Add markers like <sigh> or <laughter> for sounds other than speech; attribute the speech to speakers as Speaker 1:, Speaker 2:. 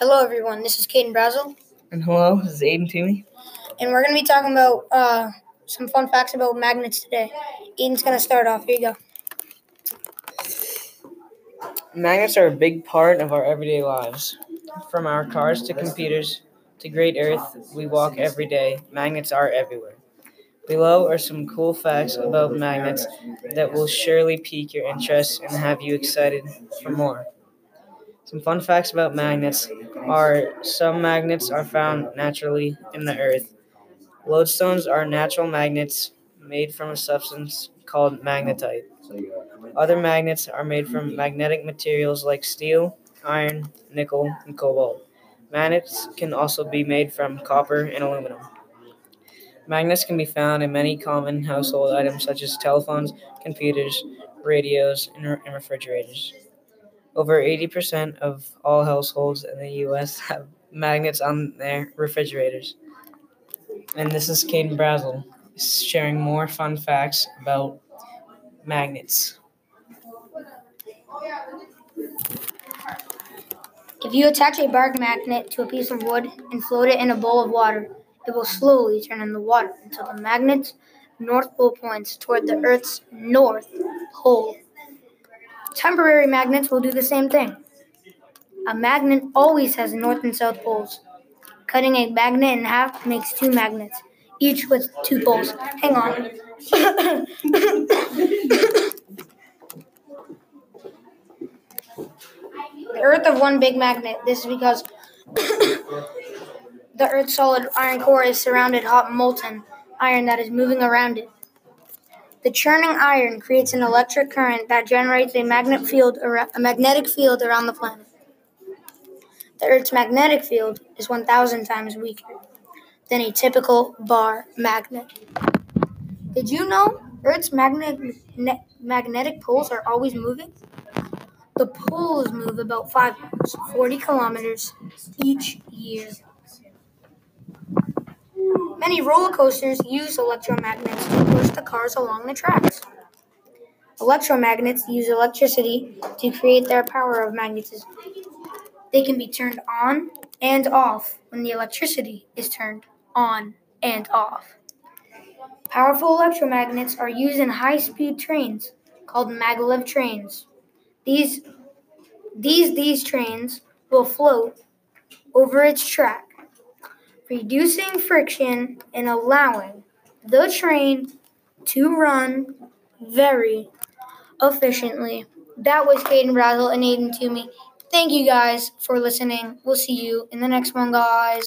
Speaker 1: Hello, everyone. This is Caden Brazel,
Speaker 2: And hello, this is Aiden Toomey.
Speaker 1: and we're going to be talking about uh, some fun facts about magnets today. Aiden's going to start off. Here you go.
Speaker 2: Magnets are a big part of our everyday lives. From our cars to computers to Great Earth, we walk every day. Magnets are everywhere. Below are some cool facts about magnets that will surely pique your interest and have you excited for more. Some fun facts about magnets are some magnets are found naturally in the earth. Lodestones are natural magnets made from a substance called magnetite. Other magnets are made from magnetic materials like steel, iron, nickel, and cobalt. Magnets can also be made from copper and aluminum. Magnets can be found in many common household items such as telephones, computers, radios, and, refrigerators. Over 80% of all households in the US have magnets on their refrigerators. And this is Caden Brazel sharing more fun facts about magnets.
Speaker 1: If you attach a bark magnet to a piece of wood and float it in a bowl of water, it will slowly turn in the water until the magnet's north pole points toward the Earth's north pole. Temporary magnets will do the same thing. A magnet always has north and south poles. Cutting a magnet in half makes two magnets, each with two poles. Hang on. <coughs> the Earth of one big magnet. This is because <coughs> the Earth's solid iron core is surrounded hot molten iron that is moving around it. The churning iron creates an electric current that generates a magnet field a magnetic field around the planet. The Earth's magnetic field is 1,000 times weaker than a typical bar magnet. Did you know Earth's magnet, ne- magnetic poles are always moving? The poles move about 5 miles, 40 kilometers each year. Many roller coasters use electromagnets to push the cars along the tracks. Electromagnets use electricity to create their power of magnetism. They can be turned on and off when the electricity is turned on and off. Powerful electromagnets are used in high speed trains called maglev trains. These, these, these trains will float over its track, reducing friction and allowing the train to run very efficiently. That was Caden Brazel and Aiden Toomey. Thank you guys for listening. We'll see you in the next one, guys.